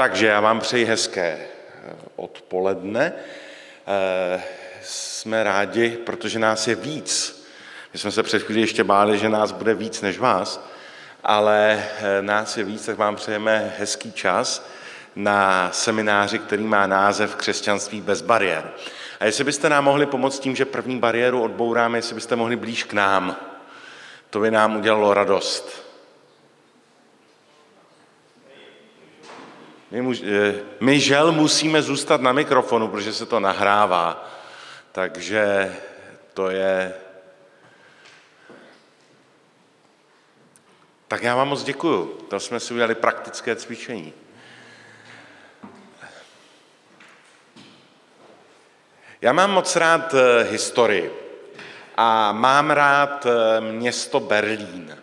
Takže já vám přeji hezké eh, odpoledne. Eh, jsme rádi, protože nás je víc. My jsme se před chvíli ještě báli, že nás bude víc než vás, ale eh, nás je víc, tak vám přejeme hezký čas na semináři, který má název Křesťanství bez bariér. A jestli byste nám mohli pomoct tím, že první bariéru odbouráme, jestli byste mohli blíž k nám, to by nám udělalo radost. My, eh, my žel musíme zůstat na mikrofonu, protože se to nahrává. Takže to je... Tak já vám moc děkuju. To jsme si udělali praktické cvičení. Já mám moc rád eh, historii a mám rád eh, město Berlín.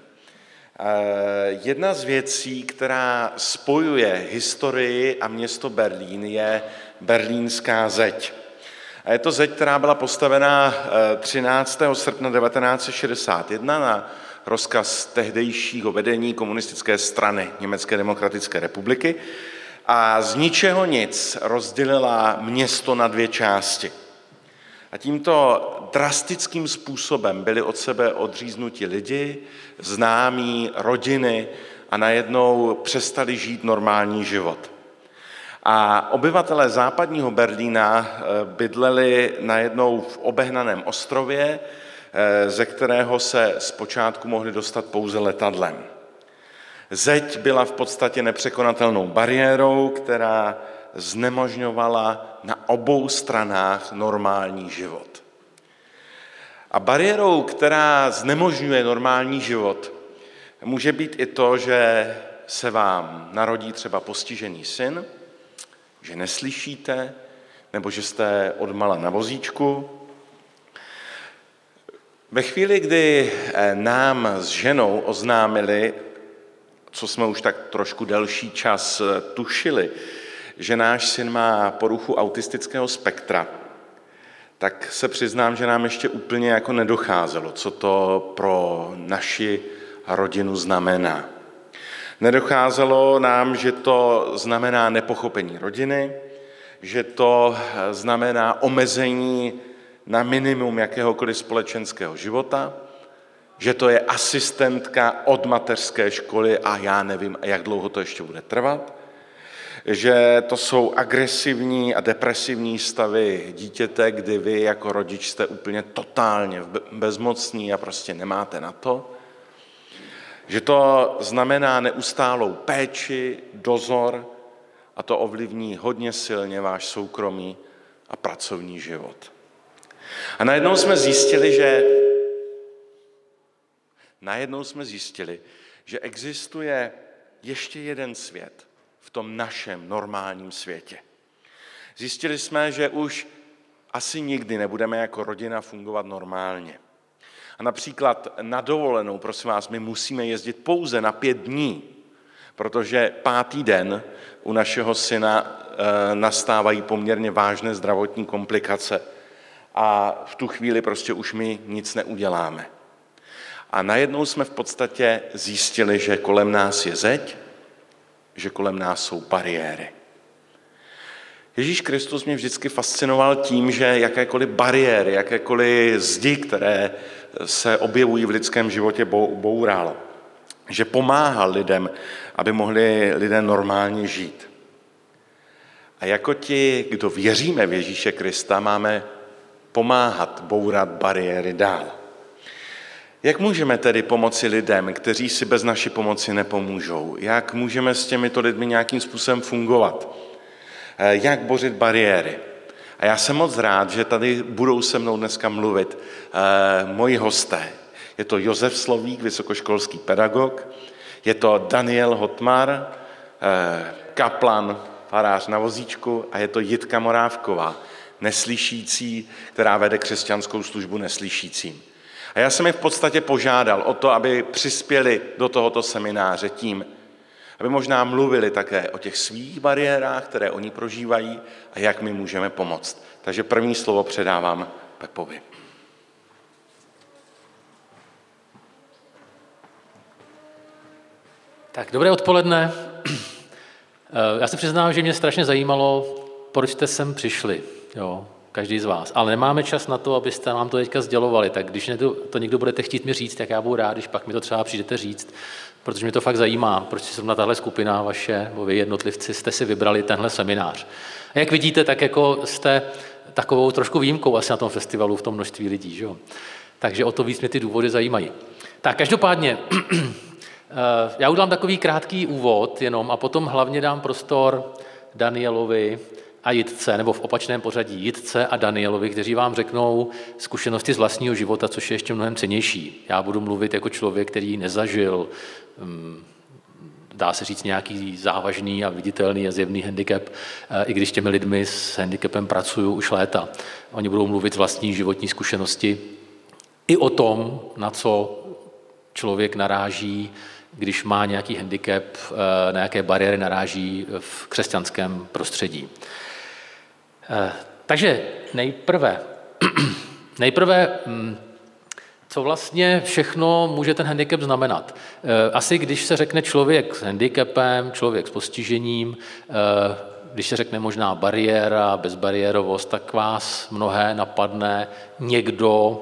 Eh, jedna z věcí, která spojuje historii a město Berlín, je berlínská zeď. A je to zeď, která byla postavena 13. Eh, srpna 1961 na rozkaz tehdejšího vedení komunistické strany Německé demokratické republiky a z ničeho nic rozdělila město na dvě části. A tímto drastickým způsobem byli od sebe odříznuti lidi, známí, rodiny a najednou přestali žít normální život. A obyvatelé západního Berlína eh, bydleli najednou v obehnaném ostrově, eh, ze kterého se zpočátku mohli dostat pouze letadlem. Zeď byla v podstatě nepřekonatelnou bariérou, která znemožňovala na obou stranách normální život. A bariérou, která znemožňuje normální život, může být i to, že se vám narodí třeba postižený syn, že neslyšíte, nebo že jste odmala na vozíčku. Ve chvíli, kdy eh, nám s ženou oznámili, co jsme už tak trošku delší čas eh, tušili, že náš syn má poruchu autistického spektra, tak se přiznám, že nám ještě úplně jako nedocházelo, co to pro naši rodinu znamená. Nedocházelo nám, že to znamená nepochopení rodiny, že to znamená omezení na minimum jakéhokoliv společenského života, že to je asistentka od mateřské školy a já nevím, jak dlouho to ještě bude trvat, že to jsou agresivní a depresivní stavy dítěte, kdy vy jako rodič jste úplně totálně bezmocní a prostě nemáte na to, že to znamená neustálou péči, dozor a to ovlivní hodně silně váš soukromý a pracovní život. A najednou jsme zjistili, že najednou jsme zjistili, že existuje ještě jeden svět, tom našem normálním světě. Zjistili jsme, že už asi nikdy nebudeme jako rodina fungovat normálně. A například na dovolenou, prosím vás, my musíme jezdit pouze na pět dní, protože pátý den u našeho syna e, nastávají poměrně vážné zdravotní komplikace a v tu chvíli prostě už my nic neuděláme. A najednou jsme v podstatě zjistili, že kolem nás je zeď, že kolem nás jsou bariéry. Ježíš Kristus mě vždycky fascinoval tím, že jakékoliv bariéry, jakékoliv zdi, které se objevují v lidském životě, boural. Že pomáhal lidem, aby mohli lidé normálně žít. A jako ti, kdo věříme v Ježíše Krista, máme pomáhat bourat bariéry dál. Jak můžeme tedy pomoci lidem, kteří si bez naší pomoci nepomůžou? Jak můžeme s těmito lidmi nějakým způsobem fungovat? Eh, jak bořit bariéry? A já jsem moc rád, že tady budou se mnou dneska mluvit eh, moji hosté. Je to Josef Slovík, vysokoškolský pedagog, je to Daniel Hotmar, eh, kaplan, farář na vozíčku a je to Jitka Morávková, neslyšící, která vede křesťanskou službu neslyšícím. A já jsem je v podstatě požádal o to, aby přispěli do tohoto semináře tím, aby možná mluvili také o těch svých bariérách, které oni prožívají a jak my můžeme pomoct. Takže první slovo předávám Pepovi. Tak, dobré odpoledne. Eh, já se přiznám, že mě strašně zajímalo, proč jste sem přišli, jo, každý z vás. Ale nemáme čas na to, abyste nám to teďka sdělovali, tak když to někdo budete chtít mi říct, tak já budu rád, když pak mi to třeba přijdete říct, protože mě to fakt zajímá, proč se na tahle skupina vaše, nebo vy jednotlivci jste si vybrali tenhle seminář. A jak vidíte, tak jako jste takovou trošku výjimkou asi na tom festivalu v tom množství lidí. Že jo? Takže o to víc mě ty důvody zajímají. Tak každopádně, eh, já udělám takový krátký úvod jenom a potom hlavně dám prostor Danielovi a Jitce, nebo v opačném pořadí Jitce a Danielovi, kteří vám řeknou zkušenosti z vlastního života, což je ještě mnohem cenější. Já budu mluvit jako člověk, který nezažil mm, dá se říct, nějaký závažný a viditelný a zjevný handicap, eh, i když těmi lidmi s handicapem pracuju už léta. Oni budou mluvit vlastní životní zkušenosti i o tom, na co člověk naráží, když má nějaký handicap, eh, na jaké bariéry naráží v křesťanském prostředí. Takže nejprve, nejprve mm, co vlastně všechno může ten handicap znamenat. Eh, asi když se řekne člověk s handicapem, člověk s postižením, eh, když se řekne možná bariéra, bezbariérovost, tak vás mnohé napadne někdo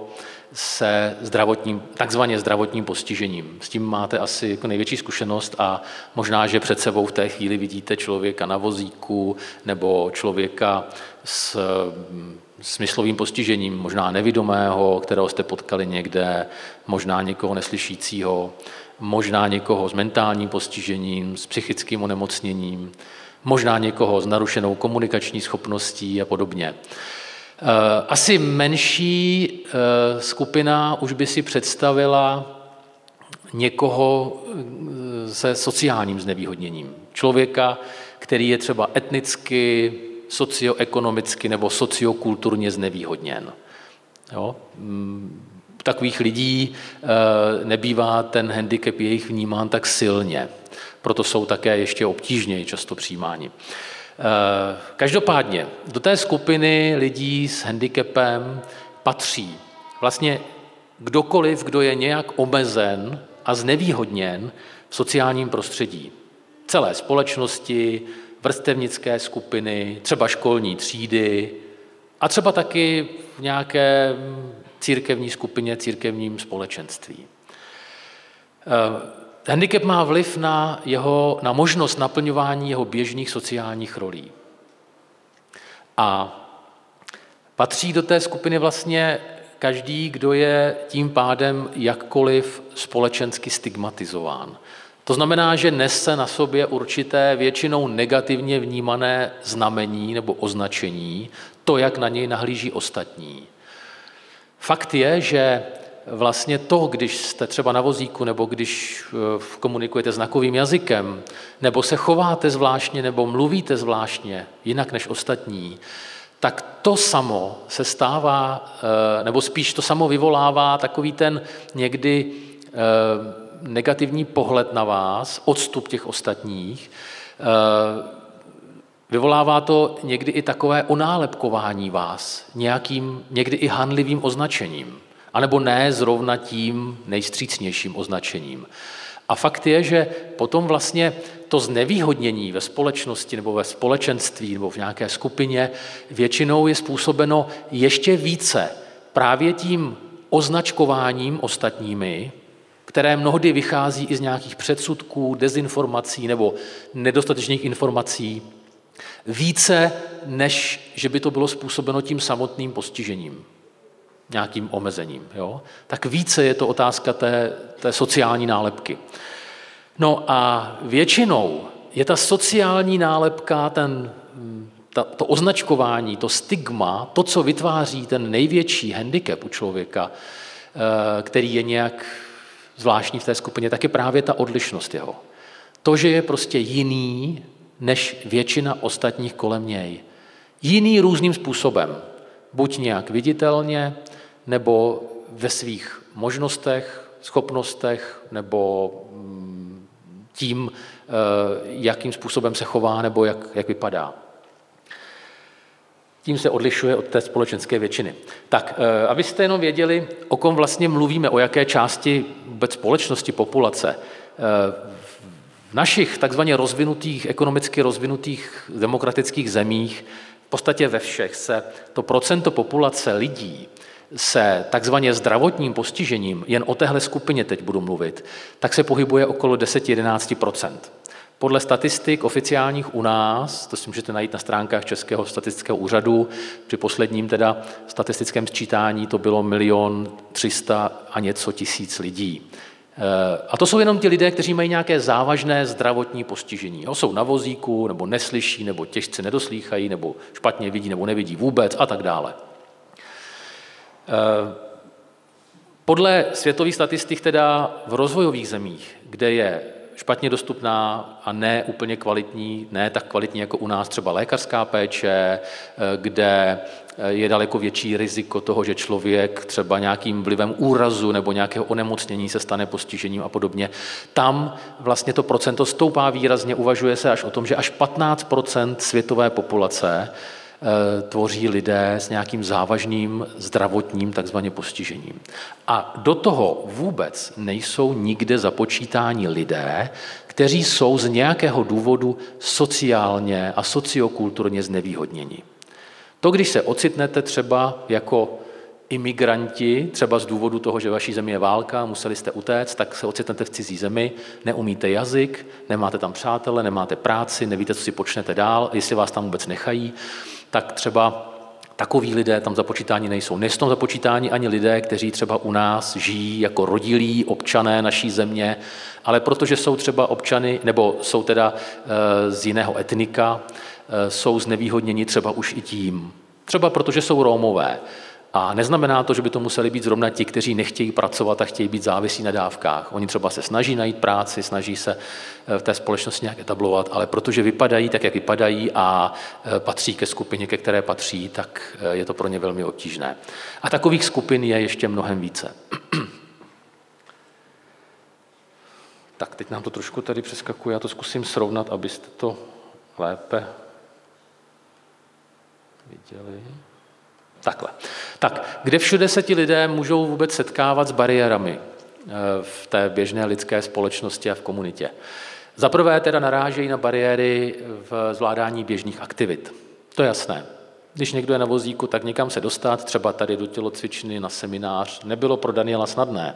se zdravotním, takzvaně zdravotním postižením. S tím máte asi jako největší zkušenost a možná, že před sebou v té chvíli vidíte člověka na vozíku nebo člověka s smyslovým postižením, možná nevidomého, kterého jste potkali někde, možná někoho neslyšícího, možná někoho s mentálním postižením, s psychickým onemocněním, možná někoho s narušenou komunikační schopností a podobně. Eh, asi menší eh, skupina už by si představila někoho eh, se sociálním znevýhodněním. Člověka, který je třeba etnicky, socioekonomicky nebo sociokulturně znevýhodněn. Jo? Mm, takových lidí nebývá ten handicap jejich vnímán tak silně. Proto jsou také ještě obtížněji často přijímáni. Eh, každopádně do té skupiny lidí s handicapem patří vlastně kdokoliv, kdo je nějak omezen a znevýhodněn v sociálním prostředí. Celé společnosti, vrstevnické skupiny, třeba školní třídy a třeba taky v nějaké církevní skupině, církevním společenství. Handicap má vliv na, jeho, na možnost naplňování jeho běžných sociálních rolí. A patří do té skupiny vlastně každý, kdo je tím pádem jakkoliv společensky stigmatizován. To znamená, že nese na sobě určité většinou negativně vnímané znamení nebo označení, to, jak na něj nahlíží ostatní. Fakt je, že vlastně to, když jste třeba na vozíku, nebo když eh, komunikujete znakovým jazykem, nebo se chováte zvláštně, nebo mluvíte zvláštně, jinak než ostatní, tak to samo se stává, eh, nebo spíš to samo vyvolává takový ten někdy eh, negativní pohled na vás, odstup těch ostatních. Vyvolává to někdy i takové onálepkování vás nějakým, někdy i hanlivým označením, anebo ne zrovna tím nejstřícnějším označením. A fakt je, že potom vlastně to znevýhodnění ve společnosti nebo ve společenství nebo v nějaké skupině většinou je způsobeno ještě více právě tím označkováním ostatními, které mnohdy vychází i z nějakých předsudků, dezinformací nebo nedostatečných informací, více, než že by to bylo způsobeno tím samotným postižením, nějakým omezením. Jo? Tak více je to otázka té, té sociální nálepky. No a většinou je ta sociální nálepka, ten, ta, to označkování, to stigma, to, co vytváří ten největší handicap u člověka, eh, který je nějak zvláštní v té skupině, tak je právě ta odlišnost jeho. To, že je prostě jiný než většina ostatních kolem něj. Jiný různým způsobem. Buď nějak viditelně, nebo ve svých možnostech, schopnostech, nebo mm, tím, eh, jakým způsobem se chová, nebo jak, jak vypadá. Tím se odlišuje od té společenské většiny. Tak, eh, abyste jenom věděli, o kom vlastně mluvíme, o jaké části vůbec společnosti, populace. Eh, v našich takzvaně rozvinutých, ekonomicky rozvinutých demokratických zemích, v podstatě ve všech se to procento populace lidí se takzvaně zdravotním postižením, jen o téhle skupině teď budu mluvit, tak se pohybuje okolo 10-11% podle statistik oficiálních u nás, to si můžete najít na stránkách Českého statistického úřadu, při posledním teda statistickém sčítání to bylo milion 300 a něco tisíc lidí. Eh, a to jsou jenom ti lidé, kteří mají nějaké závažné zdravotní postižení. Jo, jsou na vozíku, nebo neslyší, nebo těžce nedoslýchají, nebo špatně vidí, nebo nevidí vůbec a tak dále. Eh, podle světových statistik teda v rozvojových zemích, kde je špatně dostupná a ne úplně kvalitní, ne tak kvalitní jako u nás třeba lékařská péče, eh, kde eh, je daleko větší riziko toho, že člověk třeba nějakým vlivem úrazu nebo nějakého onemocnění se stane postižením a podobně. Tam vlastně to procento stoupá výrazně, uvažuje se až o tom, že až 15% světové populace tvoří lidé s nějakým závažným zdravotním takzvaně postižením. A do toho vůbec nejsou nikde započítáni lidé, kteří jsou z nějakého důvodu sociálně a sociokulturně znevýhodněni. To, když se ocitnete třeba jako imigranti, třeba z důvodu toho, že vaší zemi je válka, museli jste utéct, tak se ocitnete v cizí zemi, neumíte jazyk, nemáte tam přátele, nemáte práci, nevíte, co si počnete dál, jestli vás tam vůbec nechají, tak třeba takoví lidé tam započítáni nejsou. Nejsou tam započítáni ani lidé, kteří třeba u nás žijí jako rodilí občané naší země, ale protože jsou třeba občany, nebo jsou teda eh, z jiného etnika, eh, jsou znevýhodněni třeba už i tím. Třeba protože jsou Rómové, a neznamená to, že by to museli být zrovna ti, kteří nechtějí pracovat a chtějí být závislí na dávkách. Oni třeba se snaží najít práci, snaží se eh, v té společnosti nějak etablovat, ale protože vypadají tak, jak vypadají a eh, patří ke skupině, ke které patří, tak eh, je to pro ně velmi obtížné. A takových skupin je ještě mnohem více. Tak teď nám to trošku tady přeskakuje, já to zkusím srovnat, abyste to lépe viděli. Takhle. Tak, kde všude se ti lidé můžou vůbec setkávat s bariérami eh, v té běžné lidské společnosti a v komunitě? Za prvé teda narážejí na bariéry v zvládání běžných aktivit. To je jasné. Když někdo je na vozíku, tak někam se dostat, třeba tady do tělocvičny, na seminář, nebylo pro Daniela snadné.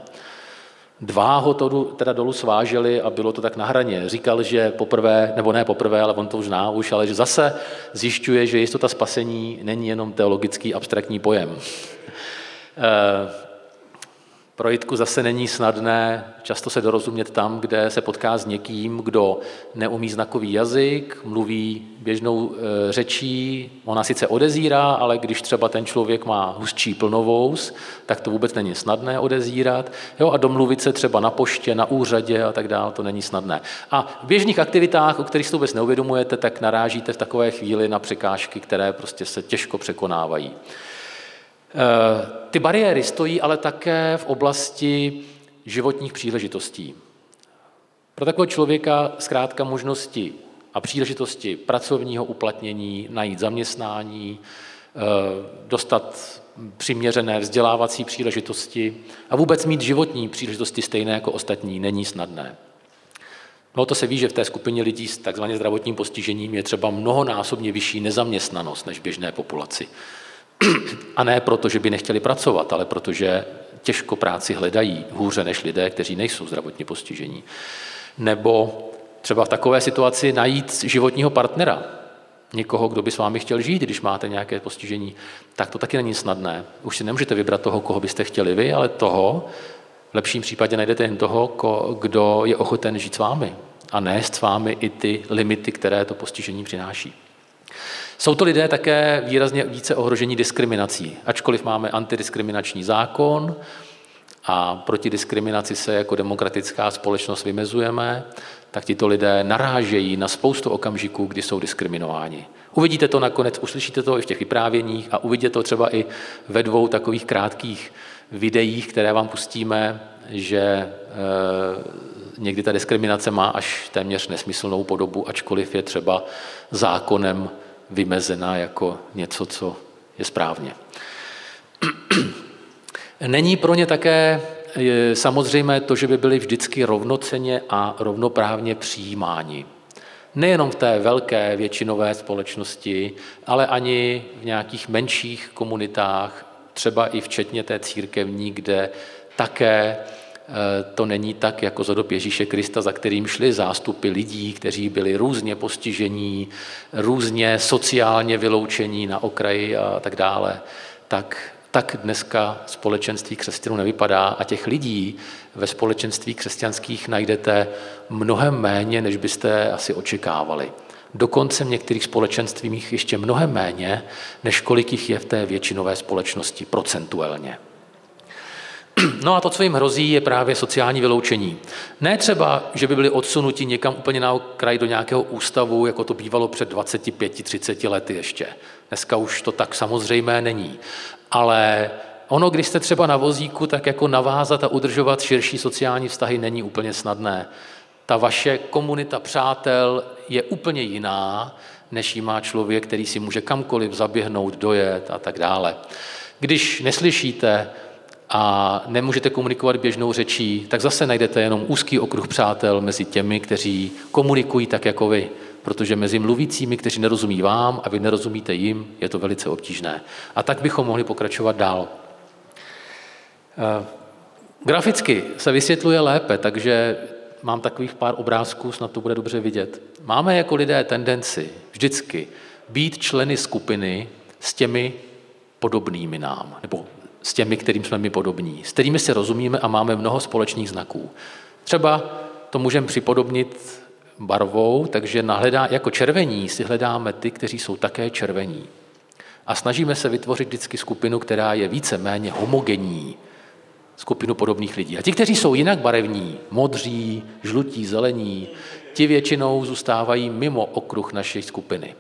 Dva ho to teda dolů sváželi a bylo to tak na hraně. Říkal, že poprvé, nebo ne poprvé, ale on to už zná už, ale že zase zjišťuje, že jistota spasení není jenom teologický abstraktní pojem. Eh, pro Jitku zase není snadné často se dorozumět tam, kde se potká s někým, kdo neumí znakový jazyk, mluví běžnou e, řečí, ona sice odezírá, ale když třeba ten člověk má hustší plnovous, tak to vůbec není snadné odezírat. Jo, a domluvit se třeba na poště, na úřadě a tak dále, to není snadné. A v běžných aktivitách, o kterých si to vůbec neuvědomujete, tak narážíte v takové chvíli na překážky, které prostě se těžko překonávají. Eh, ty bariéry stojí ale také v oblasti životních příležitostí. Pro takového člověka zkrátka možnosti a příležitosti pracovního uplatnění, najít zaměstnání, eh, dostat přiměřené vzdělávací příležitosti a vůbec mít životní příležitosti stejné jako ostatní není snadné. No to se ví, že v té skupině lidí s takzvaně zdravotním postižením je třeba mnohonásobně vyšší nezaměstnanost než běžné populaci. A ne proto, že by nechtěli pracovat, ale protože těžko práci hledají hůře než lidé, kteří nejsou zdravotně postižení. Nebo třeba v takové situaci najít životního partnera, někoho, kdo by s vámi chtěl žít, když máte nějaké postižení, tak to taky není snadné. Už si nemůžete vybrat toho, koho byste chtěli vy, ale toho, v lepším případě najdete jen toho, kdo je ochoten žít s vámi a nést s vámi i ty limity, které to postižení přináší. Jsou to lidé také výrazně více ohrožení diskriminací. Ačkoliv máme antidiskriminační zákon a proti diskriminaci se jako demokratická společnost vymezujeme, tak tito lidé narážejí na spoustu okamžiků, kdy jsou diskriminováni. Uvidíte to nakonec, uslyšíte to i v těch vyprávěních a uvidíte to třeba i ve dvou takových krátkých videích, které vám pustíme, že e, někdy ta diskriminace má až téměř nesmyslnou podobu, ačkoliv je třeba zákonem vymezena jako něco, co je správně. Není pro ně také samozřejmé to, že by byli vždycky rovnoceně a rovnoprávně přijímáni. Nejenom v té velké většinové společnosti, ale ani v nějakých menších komunitách, třeba i včetně té církevní, kde také to není tak, jako za dob Ježíše Krista, za kterým šly zástupy lidí, kteří byli různě postižení, různě sociálně vyloučení na okraji a tak dále, tak tak dneska společenství křesťanů nevypadá a těch lidí ve společenství křesťanských najdete mnohem méně, než byste asi očekávali. Dokonce v některých společenstvích ještě mnohem méně, než kolik jich je v té většinové společnosti procentuálně. No a to, co jim hrozí, je právě sociální vyloučení. Ne třeba, že by byli odsunuti někam úplně na okraj do nějakého ústavu, jako to bývalo před 25-30 lety ještě. Dneska už to tak samozřejmé není. Ale ono, když jste třeba na vozíku, tak jako navázat a udržovat širší sociální vztahy není úplně snadné. Ta vaše komunita přátel je úplně jiná, než ji má člověk, který si může kamkoliv zaběhnout, dojet a tak dále. Když neslyšíte a nemůžete komunikovat běžnou řečí, tak zase najdete jenom úzký okruh přátel mezi těmi, kteří komunikují tak jako vy protože mezi mluvícími, kteří nerozumí vám a vy nerozumíte jim, je to velice obtížné. A tak bychom mohli pokračovat dál. Eh, graficky se vysvětluje lépe, takže mám takových pár obrázků, snad to bude dobře vidět. Máme jako lidé tendenci vždycky být členy skupiny s těmi podobnými nám, nebo s těmi, kterým jsme my podobní, s kterými se rozumíme a máme mnoho společných znaků. Třeba to můžeme připodobnit barvou, takže nahledá, jako červení si hledáme ty, kteří jsou také červení. A snažíme se vytvořit vždycky skupinu, která je více méně homogenní, skupinu podobných lidí. A ti, kteří jsou jinak barevní, modří, žlutí, zelení, ti většinou zůstávají mimo okruh naší skupiny.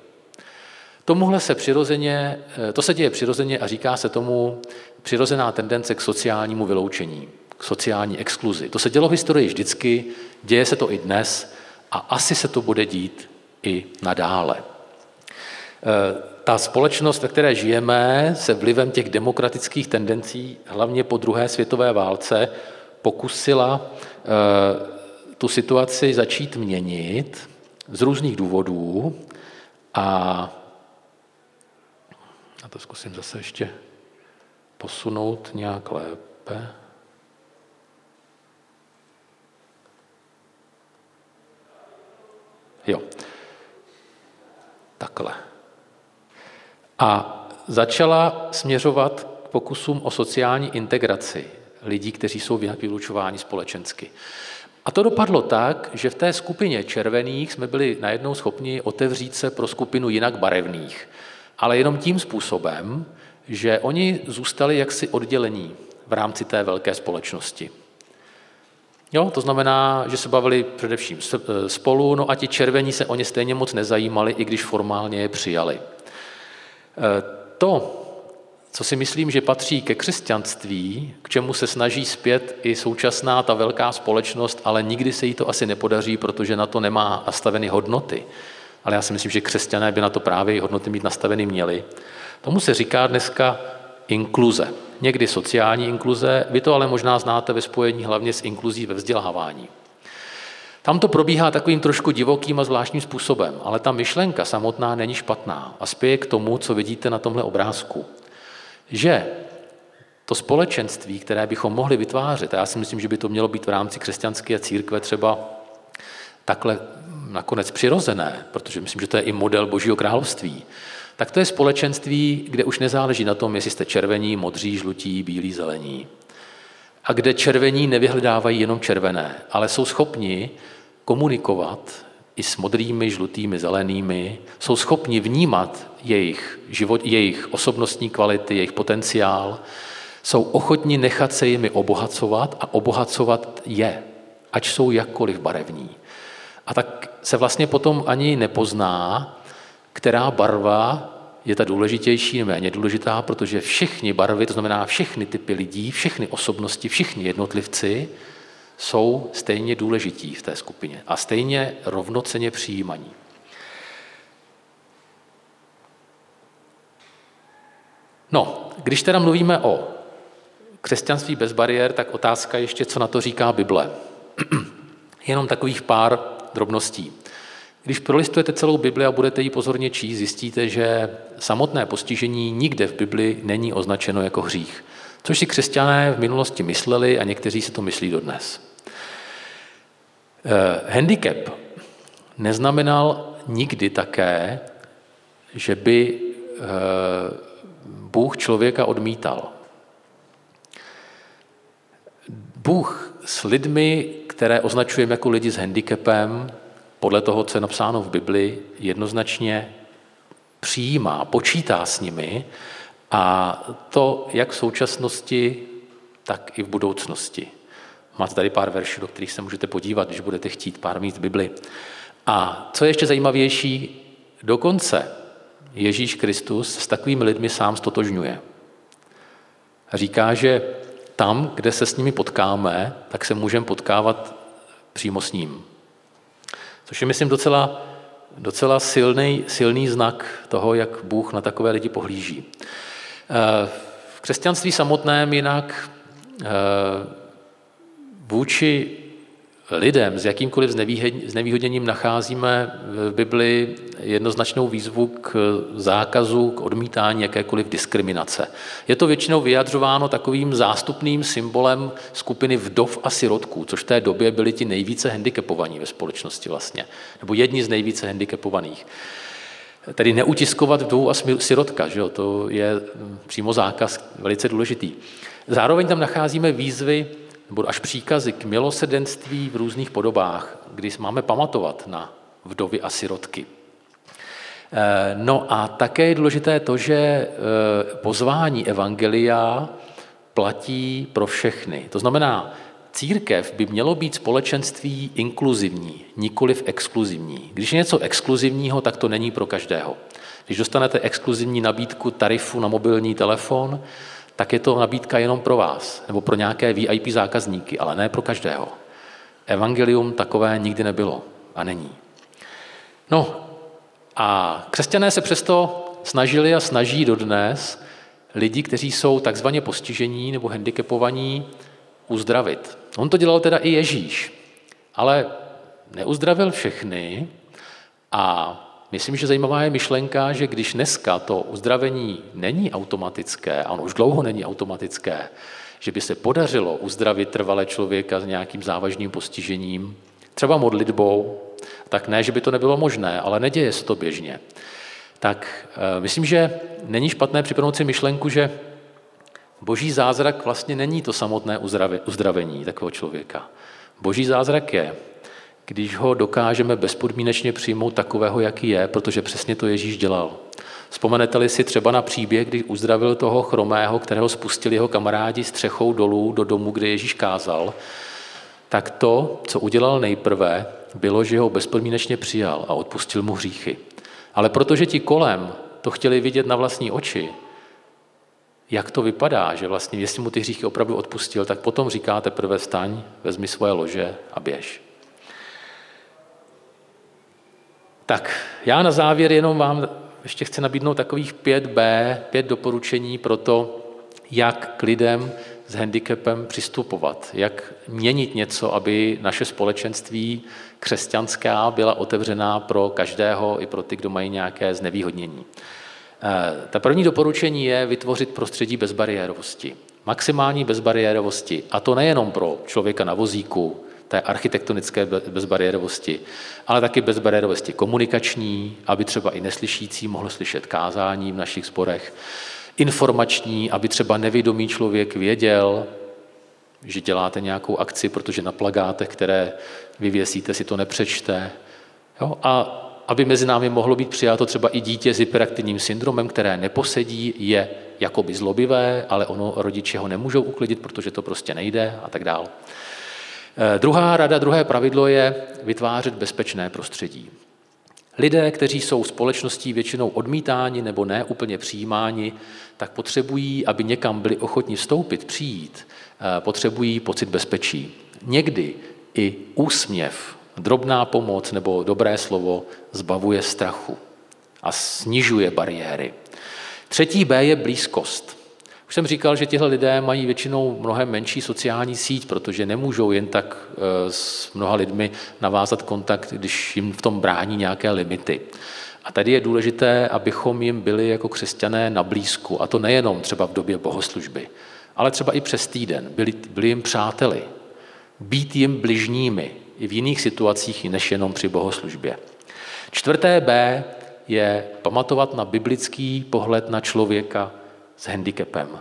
Tomuhle se přirozeně, to se děje přirozeně a říká se tomu přirozená tendence k sociálnímu vyloučení, k sociální exkluzi. To se dělo v historii vždycky, děje se to i dnes a asi se to bude dít i nadále. E, ta společnost, ve které žijeme, se vlivem těch demokratických tendencí, hlavně po druhé světové válce, pokusila e, tu situaci začít měnit z různých důvodů a a to zkusím zase ještě posunout nějak lépe. Jo. Takhle. A začala směřovat k pokusům o sociální integraci lidí, kteří jsou vylučováni společensky. A to dopadlo tak, že v té skupině červených jsme byli najednou schopni otevřít se pro skupinu jinak barevných. Ale jenom tím způsobem, že oni zůstali jaksi oddělení v rámci té velké společnosti. Jo, to znamená, že se bavili především e, spolu, no a ti červení se o ně stejně moc nezajímali, i když formálně je přijali. E, to, co si myslím, že patří ke křesťanství, k čemu se snaží zpět i současná ta velká společnost, ale nikdy se jí to asi nepodaří, protože na to nemá nastaveny hodnoty. Ale já si myslím, že křesťané by na to právě hodnoty mít nastaveny měli. Tomu se říká dneska inkluze někdy sociální inkluze, vy to ale možná znáte ve spojení hlavně s inkluzí ve vzdělávání. Tam to probíhá takovým trošku divokým a zvláštním způsobem, ale ta myšlenka samotná není špatná a spěje k tomu, co vidíte na tomhle obrázku. Že to společenství, které bychom mohli vytvářet, a já si myslím, že by to mělo být v rámci křesťanské církve třeba takhle nakonec přirozené, protože myslím, že to je i model Božího království, tak to je společenství, kde už nezáleží na tom, jestli jste červení, modří, žlutí, bílí, zelení. A kde červení nevyhledávají jenom červené, ale jsou schopni komunikovat i s modrými, žlutými, zelenými, jsou schopni vnímat jejich, život, jejich osobnostní kvality, jejich potenciál, jsou ochotni nechat se jimi obohacovat a obohacovat je, ať jsou jakkoliv barevní. A tak se vlastně potom ani nepozná, která barva je ta důležitější méně důležitá, protože všechny barvy, to znamená všechny typy lidí, všechny osobnosti, všichni jednotlivci jsou stejně důležití v té skupině a stejně rovnoceně přijímaní. No, když teda mluvíme o křesťanství bez bariér, tak otázka ještě, co na to říká Bible. Jenom takových pár drobností. Když prolistujete celou Bibli a budete ji pozorně číst, zjistíte, že samotné postižení nikde v Bibli není označeno jako hřích. Což si křesťané v minulosti mysleli a někteří se to myslí dodnes. Eh, handicap neznamenal nikdy také, že by eh, Bůh člověka odmítal. Bůh s lidmi, které označujeme jako lidi s handicapem, podle toho, co je napsáno v Bibli, jednoznačně přijímá, počítá s nimi a to jak v současnosti, tak i v budoucnosti. Máte tady pár veršů, do kterých se můžete podívat, když budete chtít pár míst v Bibli. A co je ještě zajímavější, dokonce Ježíš Kristus s takovými lidmi sám stotožňuje. Říká, že tam, kde se s nimi potkáme, tak se můžeme potkávat přímo s ním. Což je, myslím, docela, docela silný, silný znak toho, jak Bůh na takové lidi pohlíží. Eh, v křesťanství samotném jinak eh, vůči lidem s jakýmkoliv znevýhodněním nacházíme v Bibli jednoznačnou výzvu k zákazu, k odmítání jakékoliv diskriminace. Je to většinou vyjadřováno takovým zástupným symbolem skupiny vdov a sirotků, což v té době byli ti nejvíce handicapovaní ve společnosti vlastně, nebo jedni z nejvíce handicapovaných. Tedy neutiskovat vdovu a sirotka, že jo? to je přímo zákaz velice důležitý. Zároveň tam nacházíme výzvy nebo až příkazy k milosedenství v různých podobách, kdy máme pamatovat na vdovy a sirotky. Eh, no a také je důležité to, že eh, pozvání evangelia platí pro všechny. To znamená, církev by mělo být společenství inkluzivní, nikoliv exkluzivní. Když je něco exkluzivního, tak to není pro každého. Když dostanete exkluzivní nabídku tarifu na mobilní telefon, tak je to nabídka jenom pro vás, nebo pro nějaké VIP zákazníky, ale ne pro každého. Evangelium takové nikdy nebylo a není. No a křesťané se přesto snažili a snaží dodnes lidi, kteří jsou takzvaně postižení nebo handicapovaní, uzdravit. On to dělal teda i Ježíš, ale neuzdravil všechny a Myslím, že zajímavá je myšlenka, že když dneska to uzdravení není automatické, a ono už dlouho není automatické, že by se podařilo uzdravit trvalé člověka s nějakým závažným postižením, třeba modlitbou, tak ne, že by to nebylo možné, ale neděje se to běžně. Tak eh, myslím, že není špatné připomenout si myšlenku, že boží zázrak vlastně není to samotné uzdravení takového člověka. Boží zázrak je, když ho dokážeme bezpodmínečně přijmout takového, jaký je, protože přesně to Ježíš dělal. Vzpomenete-li si třeba na příběh, kdy uzdravil toho chromého, kterého spustili jeho kamarádi střechou dolů do domu, kde Ježíš kázal, tak to, co udělal nejprve, bylo, že ho bezpodmínečně přijal a odpustil mu hříchy. Ale protože ti kolem to chtěli vidět na vlastní oči, jak to vypadá, že vlastně, jestli mu ty hříchy opravdu odpustil, tak potom říká teprve staň, vezmi svoje lože a běž. Tak já na závěr jenom vám ještě chci nabídnout takových 5B, pět doporučení pro to, jak k lidem s handicapem přistupovat, jak měnit něco, aby naše společenství křesťanská byla otevřená pro každého, i pro ty, kdo mají nějaké znevýhodnění. Eh, ta první doporučení je vytvořit prostředí bezbariérovosti. Maximální bezbariérovosti. A to nejenom pro člověka na vozíku, té architektonické bezbariérovosti, ale taky bezbariérovosti komunikační, aby třeba i neslyšící mohl slyšet kázání v našich sporech, informační, aby třeba nevědomý člověk věděl, že děláte nějakou akci, protože na plagátech, které vyvěsíte, si to nepřečte. Jo? A aby mezi námi mohlo být přijato třeba i dítě s hyperaktivním syndromem, které neposedí, je jakoby zlobivé, ale ono rodiče ho nemůžou uklidit, protože to prostě nejde a tak dále. Eh, druhá rada, druhé pravidlo je vytvářet bezpečné prostředí. Lidé, kteří jsou společností většinou odmítáni nebo ne úplně přijímáni, tak potřebují, aby někam byli ochotni vstoupit, přijít, eh, potřebují pocit bezpečí. Někdy i úsměv, drobná pomoc nebo dobré slovo zbavuje strachu a snižuje bariéry. Třetí B je blízkost. Už jsem říkal, že tihle lidé mají většinou mnohem menší sociální síť, protože nemůžou jen tak eh, s mnoha lidmi navázat kontakt, když jim v tom brání nějaké limity. A tady je důležité, abychom jim byli jako křesťané na blízku, a to nejenom třeba v době bohoslužby, ale třeba i přes týden. Byli, byli jim přáteli, být jim bližními i v jiných situacích, než jenom při bohoslužbě. Čtvrté B je pamatovat na biblický pohled na člověka s handicapem.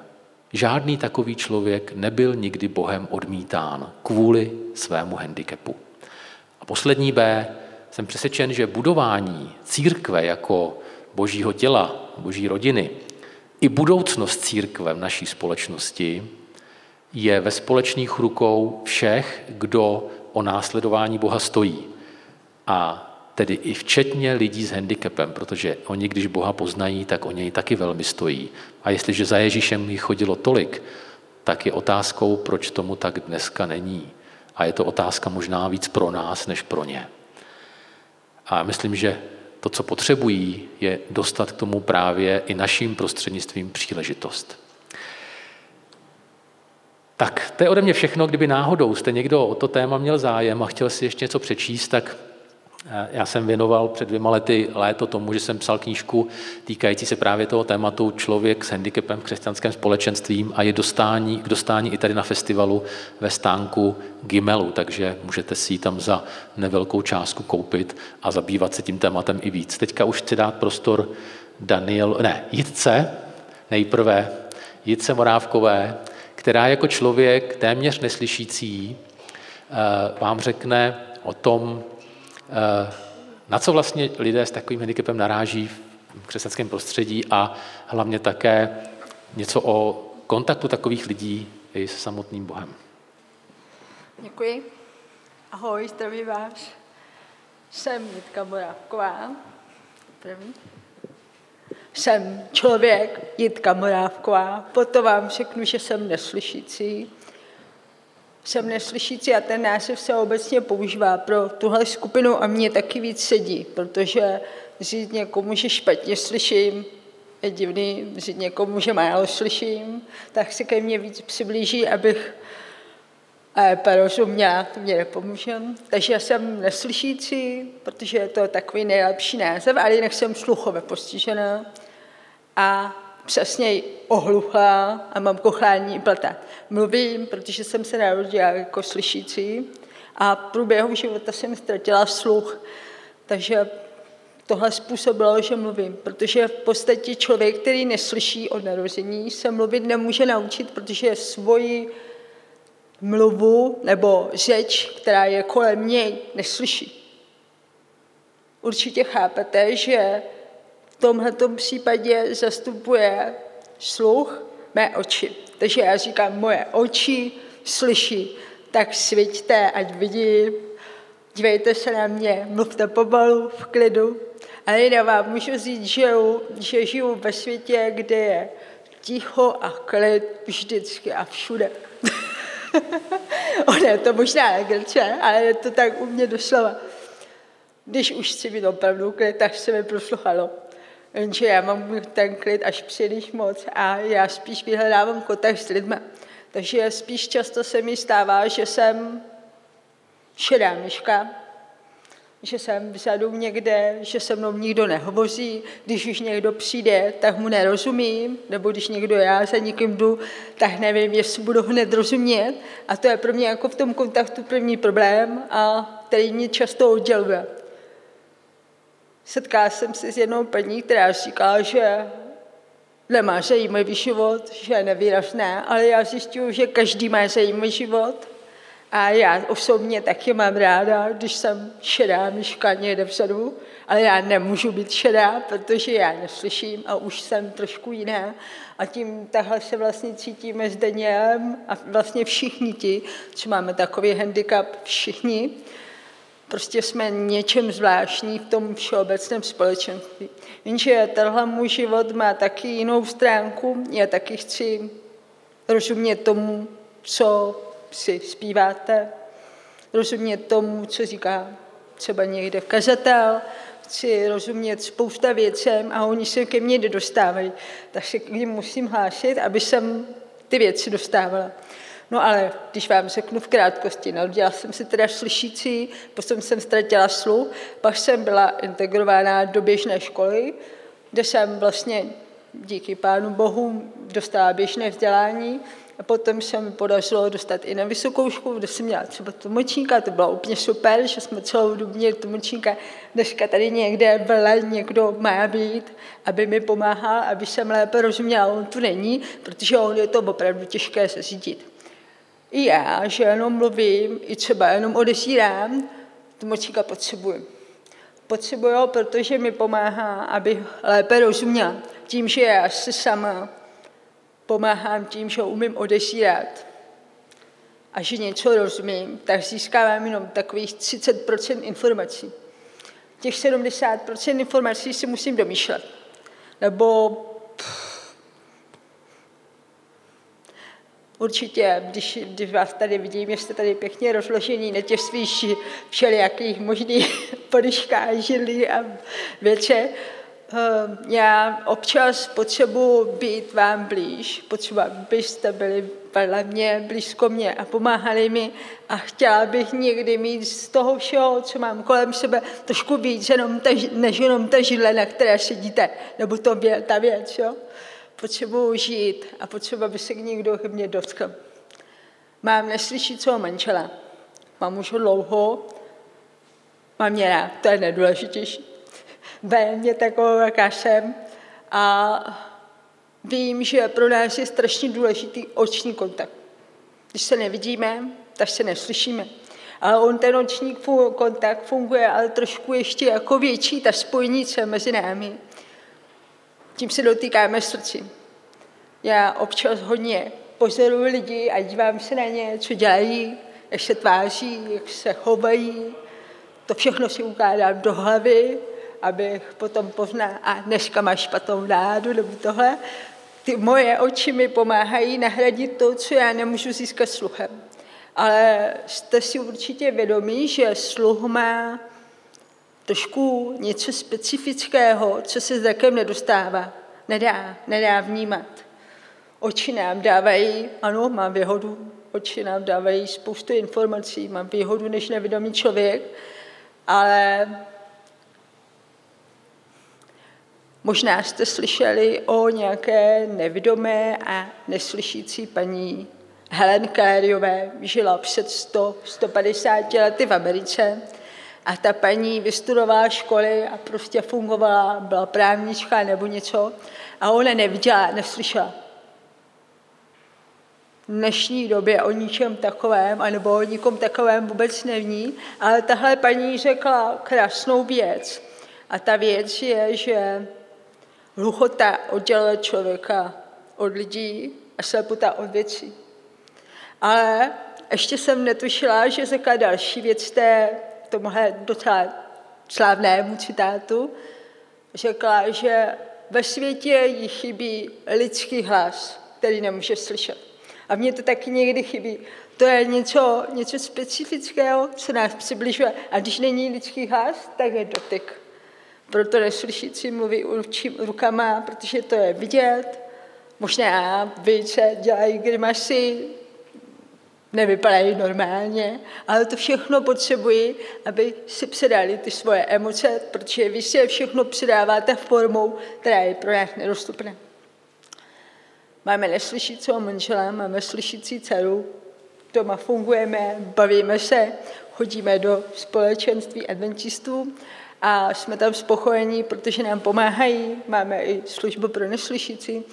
Žádný takový člověk nebyl nikdy Bohem odmítán kvůli svému handicapu. A poslední B, jsem přesvědčen, že budování církve jako božího těla, boží rodiny, i budoucnost církve v naší společnosti je ve společných rukou všech, kdo o následování Boha stojí. A tedy i včetně lidí s handicapem, protože oni, když Boha poznají, tak o něj taky velmi stojí. A jestliže za Ježíšem jich chodilo tolik, tak je otázkou, proč tomu tak dneska není. A je to otázka možná víc pro nás, než pro ně. A myslím, že to, co potřebují, je dostat k tomu právě i naším prostřednictvím příležitost. Tak, to je ode mě všechno. Kdyby náhodou jste někdo o to téma měl zájem a chtěl si ještě něco přečíst, tak já jsem věnoval před dvěma lety léto tomu, že jsem psal knížku týkající se právě toho tématu člověk s handicapem v křesťanském společenstvím a je dostání, k dostání i tady na festivalu ve stánku Gimelu, takže můžete si ji tam za nevelkou částku koupit a zabývat se tím tématem i víc. Teďka už chci dát prostor Daniel, ne, Jitce, nejprve Jitce Morávkové, která jako člověk téměř neslyšící eh, vám řekne o tom, na co vlastně lidé s takovým handicapem naráží v křesťanském prostředí a hlavně také něco o kontaktu takových lidí i se samotným Bohem. Děkuji. Ahoj, zdraví vás. Jsem Jitka Morávková. První. Jsem člověk Jitka Morávková. Potom vám řeknu, že jsem neslyšící jsem neslyšící a ten název se obecně používá pro tuhle skupinu a mě taky víc sedí, protože říct někomu, že špatně slyším, je divný, říct někomu, že málo slyším, tak se ke mně víc přiblíží, abych lépe rozuměla, to mě nepomůže. Takže já jsem neslyšící, protože je to takový nejlepší název, ale jinak jsem sluchově postižená. A přesně ohluchá a mám kochlání plata. Mluvím, protože jsem se narodila jako slyšící a v průběhu života jsem ztratila sluch, takže tohle způsobilo, že mluvím, protože v podstatě člověk, který neslyší od narození, se mluvit nemůže naučit, protože svoji mluvu nebo řeč, která je kolem něj, neslyší. Určitě chápete, že tomhle případě zastupuje sluch mé oči. Takže já říkám, moje oči slyší, tak svěďte, ať vidím, dívejte se na mě, mluvte pomalu, v klidu. Ale já vám můžu říct, že, že žiju ve světě, kde je ticho a klid vždycky a všude. ono je to možná legrace, ale je to tak u mě doslova. Když už chci být opravdu klid, tak se mi prosluchalo. Jenže já mám ten klid až příliš moc a já spíš vyhledávám kontakt s lidmi. Takže spíš často se mi stává, že jsem šedá myška, že jsem vzadu někde, že se mnou nikdo nehovoří, když už někdo přijde, tak mu nerozumím, nebo když někdo já za někým jdu, tak nevím, jestli budu hned rozumět. A to je pro mě jako v tom kontaktu první problém, a který mě často odděluje. Setkala jsem se s jednou paní, která říkala, že nemá zajímavý život, že je nevýrazné, ale já zjišťuju, že každý má zajímavý život. A já osobně taky mám ráda, když jsem šedá myška někde vzadu, ale já nemůžu být šedá, protože já neslyším a už jsem trošku jiná. A tím takhle se vlastně cítíme s Danielem a vlastně všichni ti, co máme takový handicap, všichni, Prostě jsme něčem zvláštní v tom všeobecném společenství. Jenže tenhle můj život má taky jinou stránku. Já taky chci rozumět tomu, co si zpíváte, rozumět tomu, co říká třeba někde kazatel, chci rozumět spousta věcem a oni se ke mně nedostávají, tak se k ním musím hlásit, aby jsem ty věci dostávala. No ale když vám řeknu v krátkosti, narodila jsem se teda slyšící, potom jsem ztratila sluch, pak jsem byla integrována do běžné školy, kde jsem vlastně díky Pánu Bohu dostala běžné vzdělání a potom se mi podařilo dostat i na vysokou školu, kde jsem měla třeba tlumočníka, to bylo úplně super, že jsme celou dobu měli tlumočníka. Dneska tady někde vele někdo má být, aby mi pomáhal, aby jsem lépe rozuměla. On tu není, protože on je to opravdu těžké se řídit. I já, že jenom mluvím, i třeba jenom odesírám, tlumočníka potřebuji. Potřebuju, protože mi pomáhá, aby lépe rozuměla. Tím, že já se sama pomáhám tím, že umím odesírat a že něco rozumím, tak získávám jenom takových 30% informací. Těch 70% informací si musím domýšlet. Nebo Určitě, když, když vás tady vidím, jste tady pěkně rozložení svých všelijakých možných podyškách, židlí a věce, Ehm, já občas potřebuji být vám blíž, potřeba, byste byli vedle mě, blízko mě a pomáhali mi a chtěla bych někdy mít z toho všeho, co mám kolem sebe, trošku víc, jenom ta, než jenom ta židle, na které sedíte, nebo to ta věc. Jo? Potřebuji žít a potřeba by se někdo ke mně dotkl. Mám neslyšícího manžela. Mám už ho dlouho, mám mě rád, to je nejdůležitější velmi takovou, jaká jsem. A vím, že pro nás je strašně důležitý oční kontakt. Když se nevidíme, tak se neslyšíme. Ale on ten oční kontakt funguje, ale trošku ještě jako větší, ta spojnice mezi námi. Tím se dotýkáme srdci. Já občas hodně pozoruji lidi a dívám se na ně, co dělají, jak se tváří, jak se chovají. To všechno si ukládám do hlavy abych potom poznal, a dneska máš špatnou náladu nebo tohle. Ty moje oči mi pomáhají nahradit to, co já nemůžu získat sluchem. Ale jste si určitě vědomí, že sluch má trošku něco specifického, co se zrakem nedostává, nedá, nedá vnímat. Oči nám dávají, ano, mám výhodu, oči nám dávají spoustu informací, mám výhodu než nevědomý člověk, ale Možná jste slyšeli o nějaké nevidomé a neslyšící paní Helen Claryové, žila před 100, 150 lety v Americe a ta paní vystudovala školy a prostě fungovala, byla právnička nebo něco a ona neviděla, neslyšela. V dnešní době o ničem takovém, anebo o nikom takovém vůbec neví, ale tahle paní řekla krásnou věc. A ta věc je, že Hluchota odděluje člověka od lidí a slepota od věcí. Ale ještě jsem netušila, že řekla další věc té, tomuhle docela slavnému citátu. Řekla, že ve světě jí chybí lidský hlas, který nemůže slyšet. A mně to taky někdy chybí. To je něco, něco specifického, co nás přibližuje. A když není lidský hlas, tak je dotyk. Proto neslyšící mluví rukama, protože to je vidět. Možná více dělají grimasy, nevypadají normálně, ale to všechno potřebují, aby si předali ty svoje emoce, protože vy si je všechno předáváte formou, která je pro nás nedostupná. Máme neslyšícího manžela, máme slyšící dceru, doma fungujeme, bavíme se, chodíme do společenství adventistů a jsme tam spokojení, protože nám pomáhají, máme i službu pro neslyšící.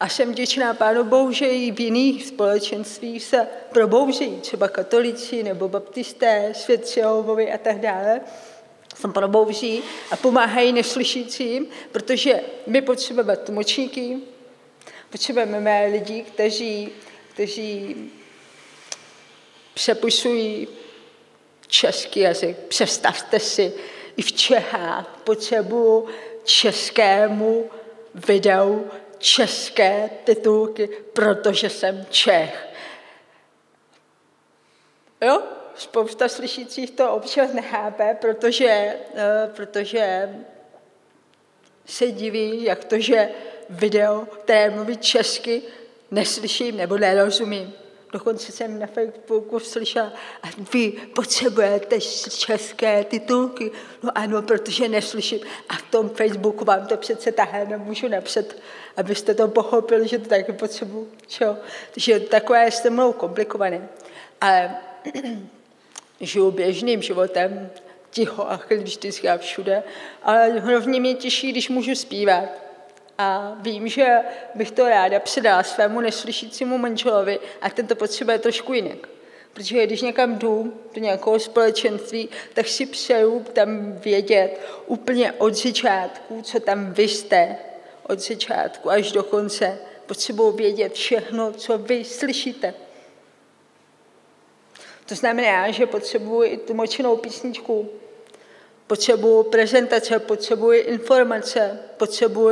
A jsem vděčná Pánu Bohu, že i v jiných společenstvích se probouzí, třeba katolici nebo baptisté, světci a tak dále, se probouzí a pomáhají neslyšícím, protože my potřebujeme tlumočníky, potřebujeme lidi, kteří, kteří přepusují český jazyk. Představte si, i v Čechách potřebuju českému videu české titulky, protože jsem Čech. Jo? spousta slyšících to občas nechápe, protože, eh, protože se diví, jak to, že video, které mluví česky, neslyším nebo nerozumím. Dokonce jsem na Facebooku slyšela, a vy potřebujete české titulky. No ano, protože neslyším. A v tom Facebooku vám to přece tahé nemůžu napsat, abyste to pochopili, že to taky potřebuji. Čo? Takže takové je s mnou komplikované. Ale žiju běžným životem, ticho a chlisticky a všude, ale hlavně mě těší, když můžu zpívat. A vím, že bych to ráda předala svému neslyšícímu manželovi a ten to potřebuje trošku jinak. Protože když někam jdu do nějakého společenství, tak si přeju tam vědět úplně od začátku, co tam vy jste, od začátku až do konce. Potřebuji vědět všechno, co vy slyšíte. To znamená, že potřebuji i tu močenou písničku, potřebuji prezentace, potřebuji informace, potřebuji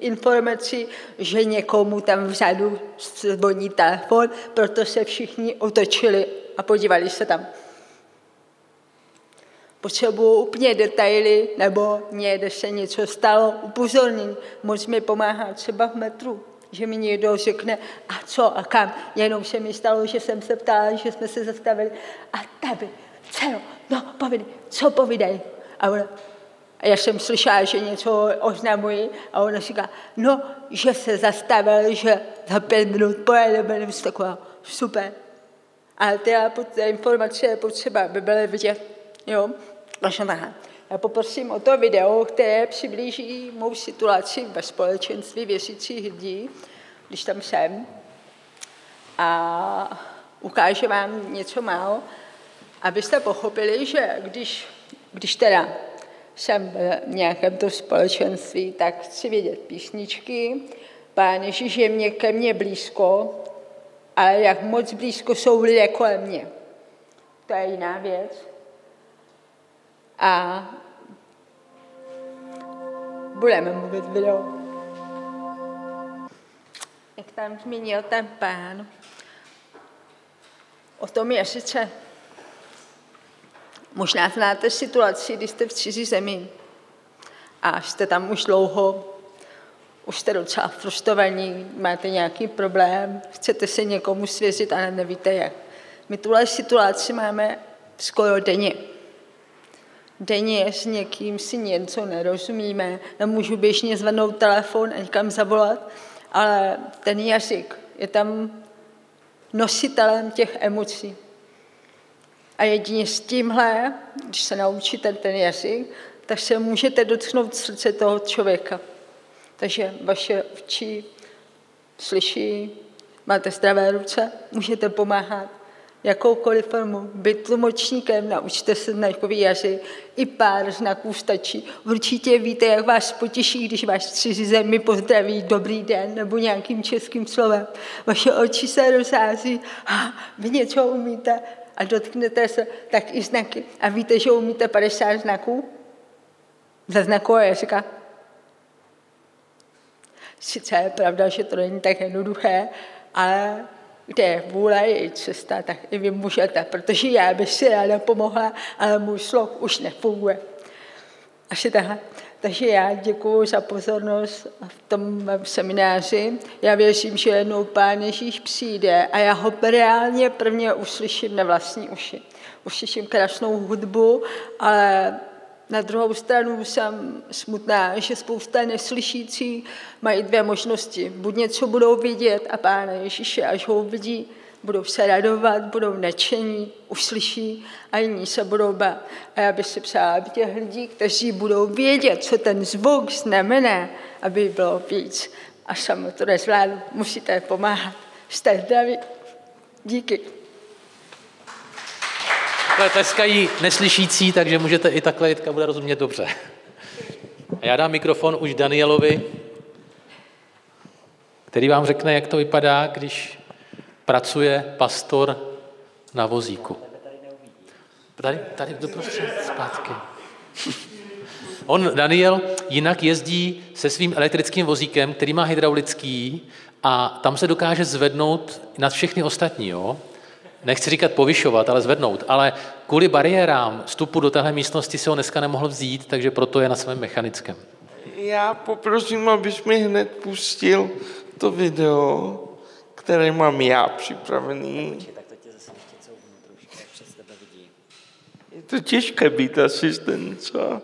informaci, že někomu tam vzadu zvoní telefon, proto se všichni otočili a podívali se tam. Potřebuji úplně detaily, nebo někde se něco stalo, upozornění. Moc mi pomáhá třeba v metru že mi někdo řekne, a co a kam. Jenom se mi stalo, že jsem se ptala, že jsme se zastavili. A tady, co? No, povídej, co povídej? A ona, a já jsem slyšela, že něco oznamují a ona říká, no, že se zastavil, že za pět minut pojedeme, nebo taková, super. Ale ty informace je potřeba, aby byly vidět, jo, vaše já poprosím o to video, které přiblíží mou situaci ve společenství věřících lidí, když tam jsem. A ukáže vám něco málo, abyste pochopili, že když, když teda jsem v nějakém to společenství, tak chci vědět písničky, Pán Ježíš je mě ke mně blízko, ale jak moc blízko jsou lidé kolem mě. To je jiná věc. A budeme mluvit video. Jak tam zmínil ten pán, o tom je sice. Možná znáte situaci, kdy jste v cizí zemi a jste tam už dlouho, už jste docela frustrovaní, máte nějaký problém, chcete se někomu svěřit, ale nevíte jak. My tuhle situaci máme skoro denně denně s někým si něco nerozumíme, nemůžu běžně zvednout telefon a někam zavolat, ale ten jazyk je tam nositelem těch emocí. A jedině s tímhle, když se naučíte ten jazyk, tak se můžete dotknout srdce toho člověka. Takže vaše oči slyší, máte zdravé ruce, můžete pomáhat jakoukoliv formu, být tlumočníkem, naučte se znakový jazyk, i pár znaků stačí. Určitě víte, jak vás potěší, když vás cizí zemi pozdraví dobrý den nebo nějakým českým slovem. Vaše oči se rozhází, a vy něco umíte a dotknete se, tak i znaky. A víte, že umíte 50 znaků? Za znakové jazyka. Sice je pravda, že to není tak jednoduché, ale kde je vůle, je cesta, tak i vy můžete, protože já bych si ráda pomohla, ale můj slov už nefunguje. Asi takhle. Takže já děkuji za pozornost v tom semináři. Já věřím, že jednou Pán Ježíš přijde a já ho reálně prvně uslyším na vlastní uši. Uslyším krásnou hudbu, ale na druhou stranu jsem smutná, že spousta neslyšící mají dvě možnosti. Buď něco budou vidět a Pána Ježíše, až ho uvidí, budou se radovat, budou nadšení, uslyší a jiní se budou bát. A já bych si přála, aby těch lidí, kteří budou vědět, co ten zvuk znamená, aby bylo víc. A samo to nezvládnu, musíte pomáhat. Jste zdraví. Díky. Takhle tleskají neslyšící, takže můžete i takhle Jitka bude rozumět dobře. A já dám mikrofon už Danielovi, který vám řekne, jak to vypadá, když pracuje pastor na vozíku. Tady, tady doprostřed, zpátky. On, Daniel, jinak jezdí se svým elektrickým vozíkem, který má hydraulický a tam se dokáže zvednout nad všechny ostatní. Jo? nechci říkat povyšovat, ale zvednout, ale kvůli bariérám vstupu do téhle místnosti si ho dneska nemohl vzít, takže proto je na svém mechanickém. Já poprosím, abys mi hned pustil to video, které mám já připravený. Je to těžké být asistent, co?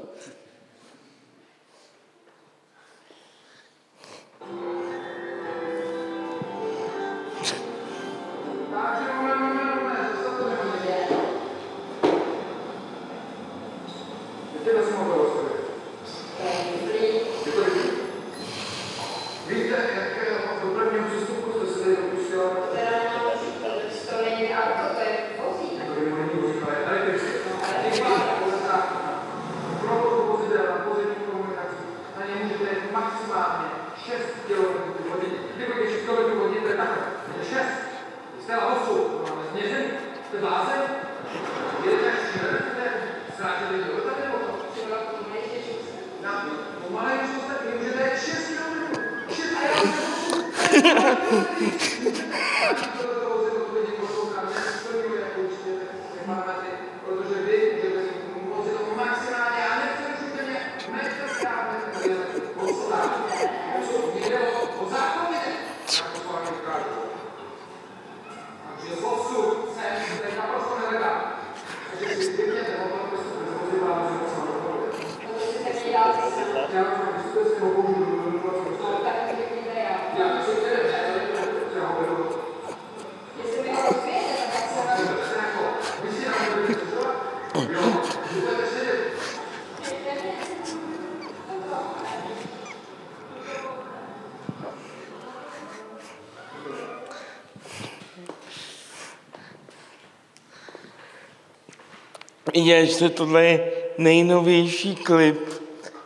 Že tohle je nejnovější klip,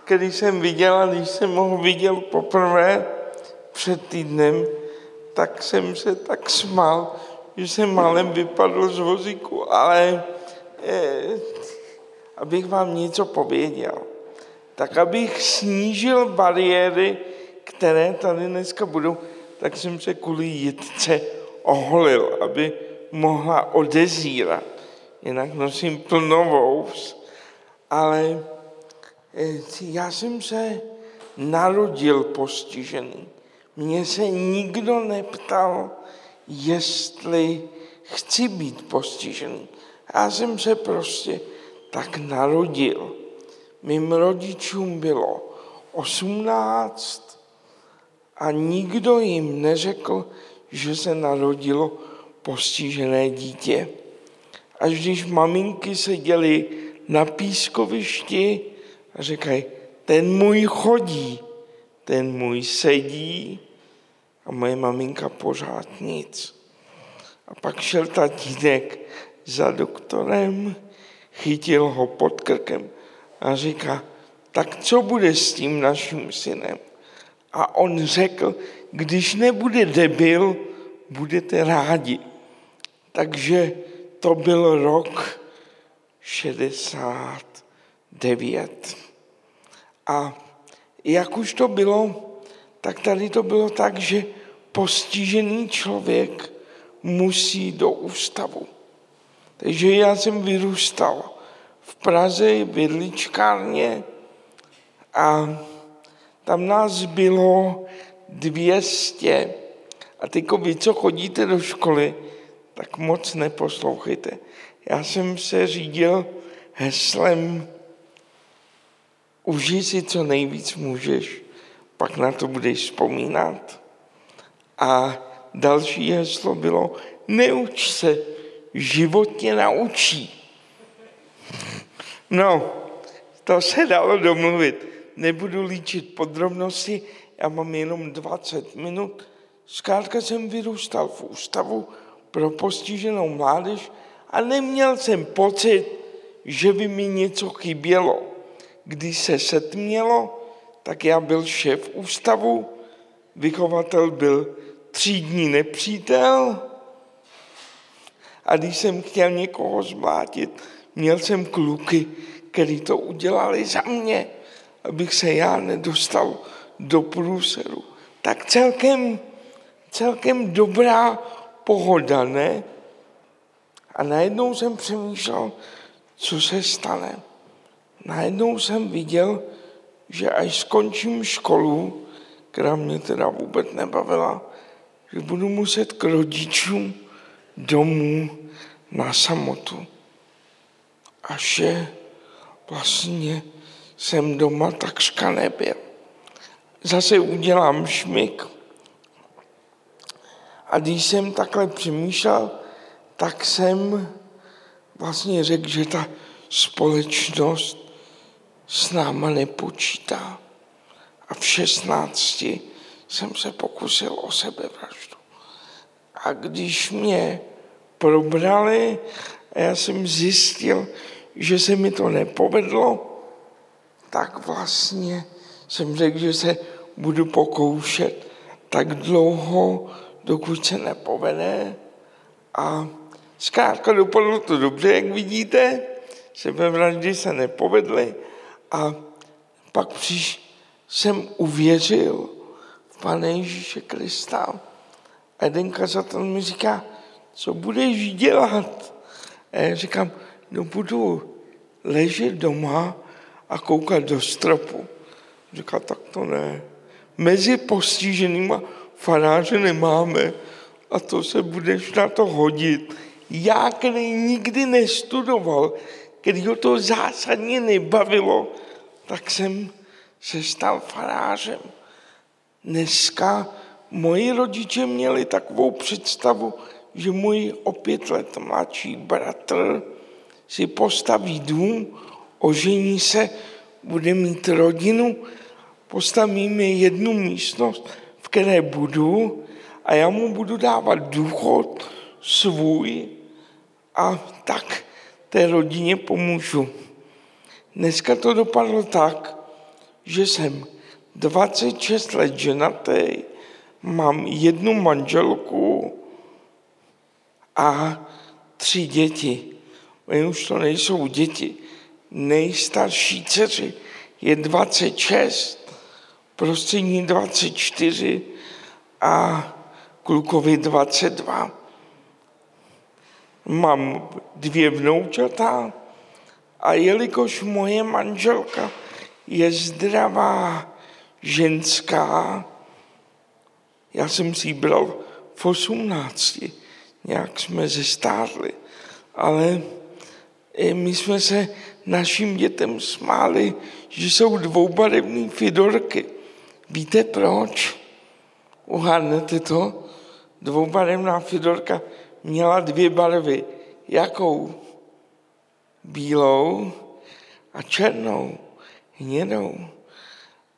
který jsem viděl když jsem ho viděl poprvé před týdnem, tak jsem se tak smál, že jsem málem vypadl z vozíku, ale eh, abych vám něco pověděl, tak abych snížil bariéry, které tady dneska budou, tak jsem se kvůli jitce oholil, aby mohla odezírat jinak nosím plno ale eh, já jsem se narodil postižený. Mně se nikdo neptal, jestli chci být postižený. Já jsem se prostě tak narodil. Mým rodičům bylo 18 a nikdo jim neřekl, že se narodilo postižené dítě až když maminky seděly na pískovišti a říkají, ten můj chodí, ten můj sedí a moje maminka pořád nic. A pak šel tatínek za doktorem, chytil ho pod krkem a říká, tak co bude s tím naším synem? A on řekl, když nebude debil, budete rádi. Takže to byl rok 69. A jak už to bylo, tak tady to bylo tak, že postižený člověk musí do ústavu. Takže já jsem vyrůstal v Praze, v Vidličkárně a tam nás bylo 200. A teď vy, co chodíte do školy, tak moc neposlouchejte. Já jsem se řídil heslem užij si, co nejvíc můžeš, pak na to budeš vzpomínat. A další heslo bylo neuč se, život tě naučí. No, to se dalo domluvit. Nebudu líčit podrobnosti, já mám jenom 20 minut. Zkrátka jsem vyrůstal v ústavu, pro postiženou mládež a neměl jsem pocit, že by mi něco chybělo. Když se setmělo, tak já byl šéf ústavu, vychovatel byl třídní nepřítel a když jsem chtěl někoho zmlátit, měl jsem kluky, který to udělali za mě, abych se já nedostal do průseru. Tak celkem, celkem dobrá pohoda, ne? A najednou jsem přemýšlel, co se stane. Najednou jsem viděl, že až skončím školu, která mě teda vůbec nebavila, že budu muset k rodičům domů na samotu. A že vlastně jsem doma takřka nebyl. Zase udělám šmik. A když jsem takhle přemýšlel, tak jsem vlastně řekl, že ta společnost s náma nepočítá. A v 16 jsem se pokusil o sebevraždu. A když mě probrali a já jsem zjistil, že se mi to nepovedlo, tak vlastně jsem řekl, že se budu pokoušet tak dlouho, dokud se nepovede. A zkrátka dopadlo to dobře, jak vidíte. Sebevraždy se nepovedly a pak příš jsem uvěřil v Pane Ježíše Krista. A jeden kazatel mi říká, co budeš dělat? A já říkám, no budu ležet doma a koukat do stropu. Říká, tak to ne. Mezi postiženýma faráře nemáme a to se budeš na to hodit. Já, který nikdy nestudoval, který ho to zásadně nebavilo, tak jsem se stal farářem. Dneska moji rodiče měli takovou představu, že můj o pět let mladší bratr si postaví dům, ožení se, bude mít rodinu, postaví mi jednu místnost, které budu a já mu budu dávat důchod svůj a tak té rodině pomůžu. Dneska to dopadlo tak, že jsem 26 let ženatý, mám jednu manželku a tři děti. Oni už to nejsou děti. Nejstarší dceři je 26, prostřední 24 a klukovi 22. Mám dvě vnoučata a jelikož moje manželka je zdravá ženská, já jsem si ji bral v 18, nějak jsme zestárli, ale my jsme se našim dětem smáli, že jsou dvoubarevné fidorky. Víte proč? Uhádnete to? Dvoubarevná fidorka měla dvě barvy. Jakou? Bílou a černou, hnědou.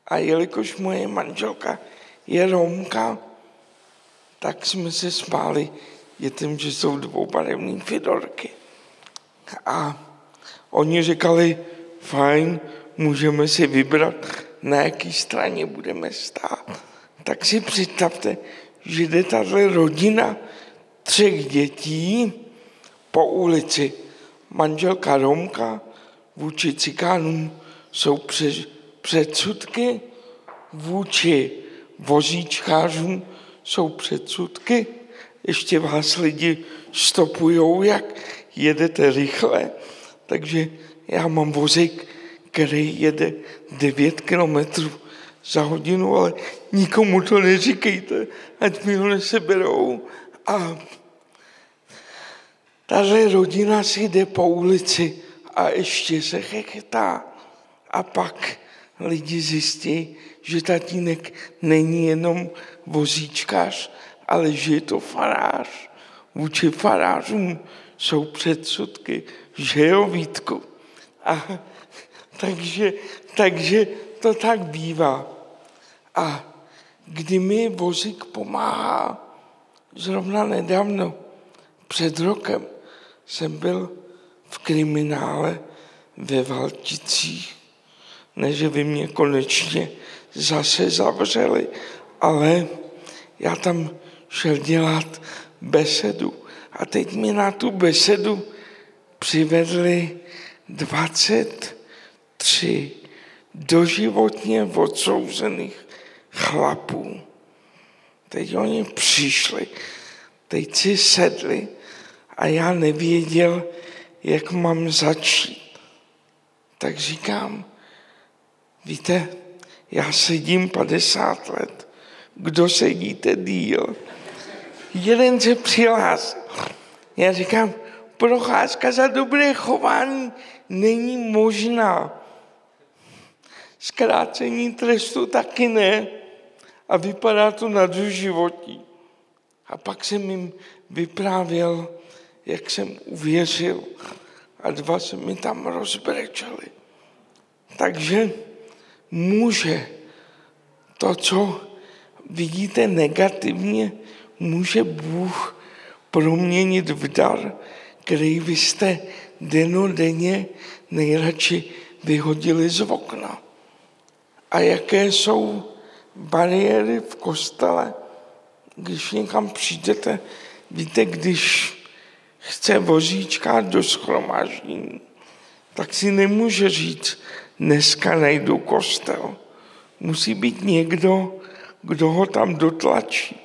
A jelikož moje manželka je Romka, tak jsme se smáli dětem, že jsou dvoubarevné fidorky. A oni říkali, fajn, můžeme si vybrat, na jaký straně budeme stát. Tak si představte, že jde tato rodina třech dětí po ulici. Manželka Romka vůči cikánům jsou předsudky, vůči vozíčkářům jsou předsudky, ještě vás lidi stopujou, jak jedete rychle. Takže já mám vozík, který jede 9 kilometrů za hodinu, ale nikomu to neříkejte, ať mi ho neseberou. A tahle rodina si jde po ulici a ještě se chechetá. A pak lidi zjistí, že tatínek není jenom vozíčkář, ale že je to farář. Vůči farářům jsou předsudky, že jo, Vítku? A takže, takže to tak bývá. A kdy mi vozík pomáhá, zrovna nedávno, před rokem, jsem byl v kriminále ve Valticích. Ne, že by mě konečně zase zavřeli, ale já tam šel dělat besedu. A teď mi na tu besedu přivedli 23 doživotně odsouzených chlapů. Teď oni přišli, teď si sedli a já nevěděl, jak mám začít. Tak říkám, víte, já sedím 50 let, kdo sedíte díl? Jeden se přihlásil. Já říkám, procházka za dobré chování není možná. Zkrácení trestu taky ne. A vypadá to na životí. A pak jsem jim vyprávěl, jak jsem uvěřil a dva se mi tam rozbrečeli. Takže může to, co vidíte negativně, může Bůh proměnit v dar, který vy jste denodenně nejradši vyhodili z okna. A jaké jsou bariéry v kostele, když někam přijdete, víte, když chce vozíčka do schromáždění, tak si nemůže říct, dneska najdu kostel. Musí být někdo, kdo ho tam dotlačí.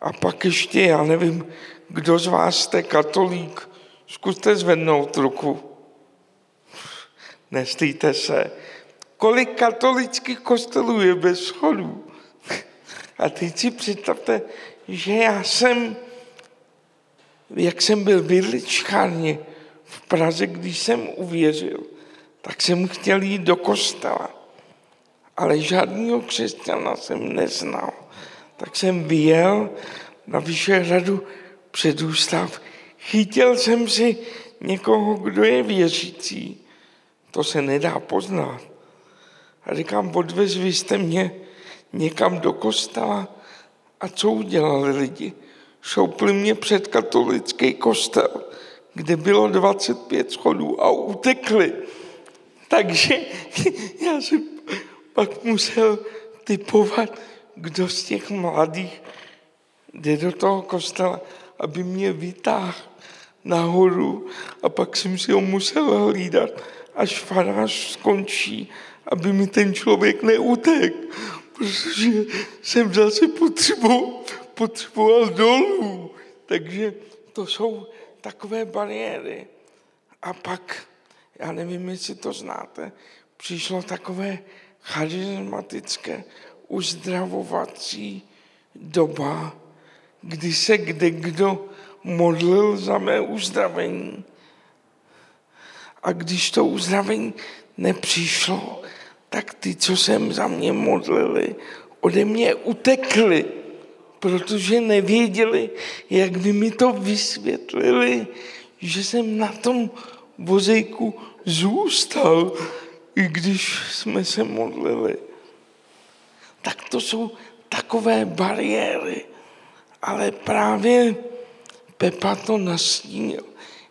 A pak ještě, já nevím, kdo z vás jste katolík, zkuste zvednout ruku. Nestýte se. Kolik katolických kostelů je bez schodů? A teď si představte, že já jsem, jak jsem byl v Vidličkárně v Praze, když jsem uvěřil, tak jsem chtěl jít do kostela. Ale žádného křesťana jsem neznal. Tak jsem vyjel na Vyšehradu před ústav. Chytil jsem si někoho, kdo je věřící. To se nedá poznat. A říkám, odvezli jste mě někam do kostela. A co udělali lidi? Šoupli mě před katolický kostel, kde bylo 25 schodů a utekli. Takže já jsem pak musel typovat, kdo z těch mladých jde do toho kostela, aby mě vytáhl nahoru a pak jsem si ho musel hlídat, až farář skončí, aby mi ten člověk neutek, protože jsem zase potřeboval, potřeboval dolů. Takže to jsou takové bariéry. A pak, já nevím, jestli to znáte, přišlo takové charismatické uzdravovací doba, kdy se kde kdo modlil za mé uzdravení. A když to uzdravení nepřišlo, tak ty, co jsem za mě modlili, ode mě utekli, protože nevěděli, jak by mi to vysvětlili, že jsem na tom vozejku zůstal, i když jsme se modlili. Tak to jsou takové bariéry. Ale právě Pepa to nastínil.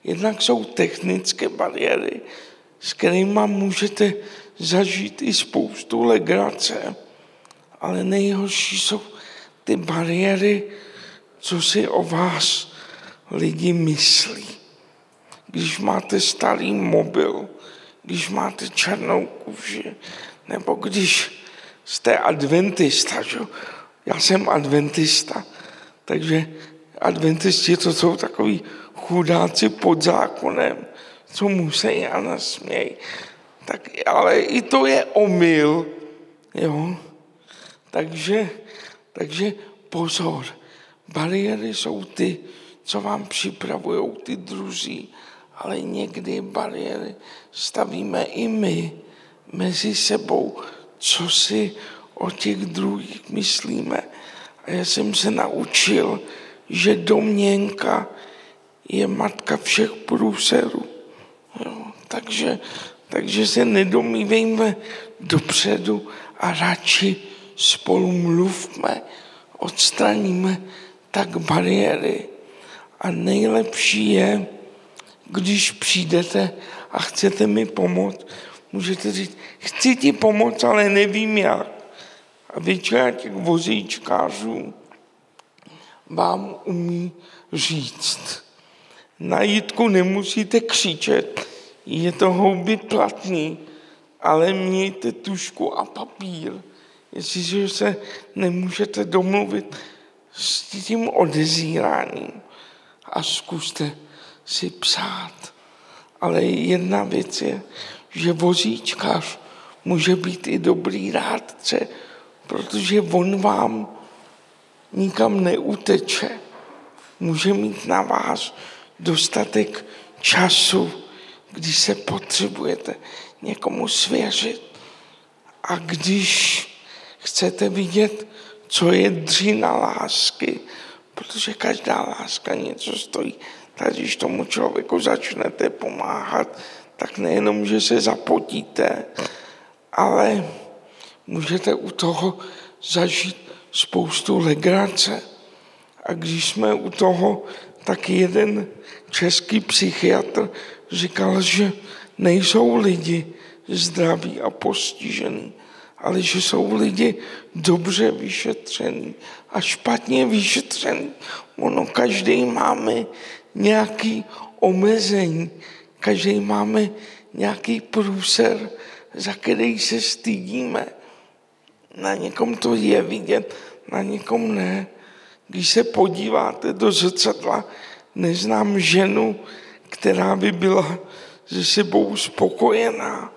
Jednak jsou technické bariéry, s kterými můžete zažít i spoustu legrace, ale nejhorší jsou ty bariéry, co si o vás lidi myslí. Když máte starý mobil, když máte černou kůži, nebo když jste adventista, že? já jsem adventista, takže adventisti to jsou takový chudáci pod zákonem, co musí a nasměj. Tak, ale i to je omyl, jo. Takže, takže pozor, bariéry jsou ty, co vám připravují ty druzí, ale někdy bariéry stavíme i my mezi sebou, co si o těch druhých myslíme. A já jsem se naučil, že domněnka je matka všech průserů. Jo, takže, takže se nedomývejme dopředu a radši spolu mluvme, odstraníme tak bariéry. A nejlepší je, když přijdete a chcete mi pomoct, můžete říct, chci ti pomoct, ale nevím jak. A většina těch vozíčkářů vám umí říct. Na jítku nemusíte křičet, je to houby platný, ale mějte tušku a papír. Jestliže se nemůžete domluvit s tím odezíráním, a zkuste si psát. Ale jedna věc je, že vozíčkař může být i dobrý rádce, protože on vám nikam neuteče. Může mít na vás dostatek času, když se potřebujete někomu svěřit. A když chcete vidět, co je dřina lásky, protože každá láska něco stojí. Tak když tomu člověku začnete pomáhat, tak nejenom, že se zapotíte, ale můžete u toho zažít spoustu legrace. A když jsme u toho, tak jeden český psychiatr říkal, že nejsou lidi zdraví a postižení, ale že jsou lidi dobře vyšetření a špatně vyšetření. Ono každý máme nějaký omezení, každý máme nějaký průser, za který se stydíme. Na někom to je vidět, na někom ne. Když se podíváte do zrcadla, neznám ženu, která by byla se sebou spokojená.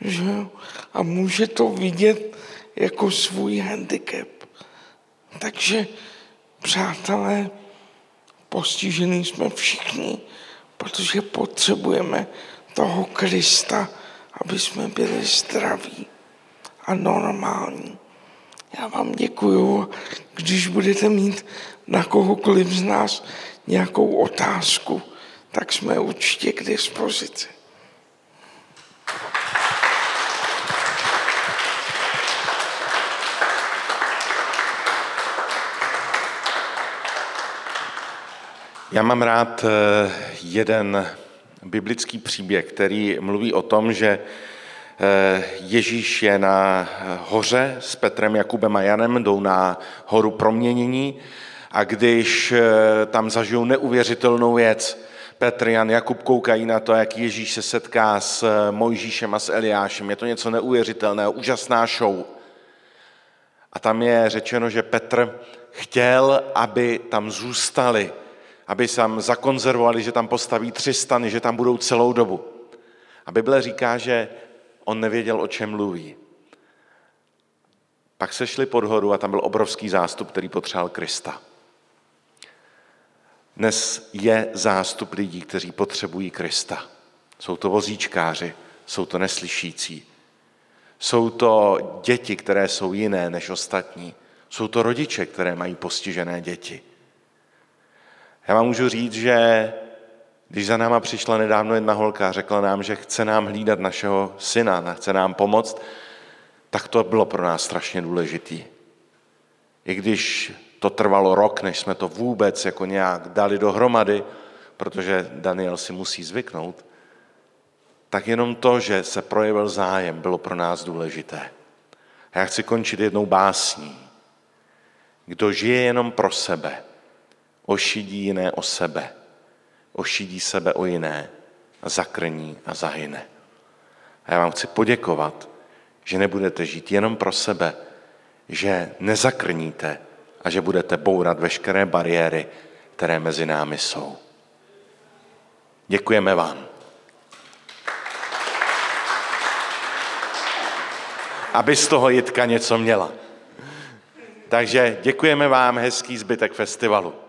Že? A může to vidět jako svůj handicap. Takže, přátelé, postižení jsme všichni, protože potřebujeme toho Krista, aby jsme byli zdraví a normální. Já vám děkuju, když budete mít na kohokoliv z nás nějakou otázku, tak jsme určitě k dispozici. Já mám rád eh, jeden biblický příběh, který mluví o tom, že eh, Ježíš je na hoře s Petrem, Jakubem a Janem, jdou na horu proměnění a když eh, tam zažijou neuvěřitelnou věc, Petr, Jan, Jakub koukají na to, jak Ježíš se setká s Mojžíšem a s Eliášem. Je to něco neuvěřitelného, úžasná show. A tam je řečeno, že Petr chtěl, aby tam zůstali, aby tam zakonzervovali, že tam postaví tři stany, že tam budou celou dobu. A Bible říká, že on nevěděl, o čem mluví. Pak se šli pod horu a tam byl obrovský zástup, který potřeboval Krista. Dnes je zástup lidí, kteří potřebují Krista. Jsou to vozíčkáři, jsou to neslyšící, jsou to děti, které jsou jiné než ostatní, jsou to rodiče, které mají postižené děti. Já vám můžu říct, že když za náma přišla nedávno jedna holka a řekla nám, že chce nám hlídat našeho syna, chce nám pomoct, tak to bylo pro nás strašně důležitý. I když to trvalo rok, než jsme to vůbec jako nějak dali dohromady, protože Daniel si musí zvyknout, tak jenom to, že se projevil zájem, bylo pro nás důležité. A já chci končit jednou básní. Kdo žije jenom pro sebe, ošidí jiné o sebe, ošidí sebe o jiné a zakrní a zahyne. A já vám chci poděkovat, že nebudete žít jenom pro sebe, že nezakrníte a že budete bourat veškeré bariéry, které mezi námi jsou. Děkujeme vám. Aby z toho Jitka něco měla. Takže děkujeme vám, hezký zbytek festivalu.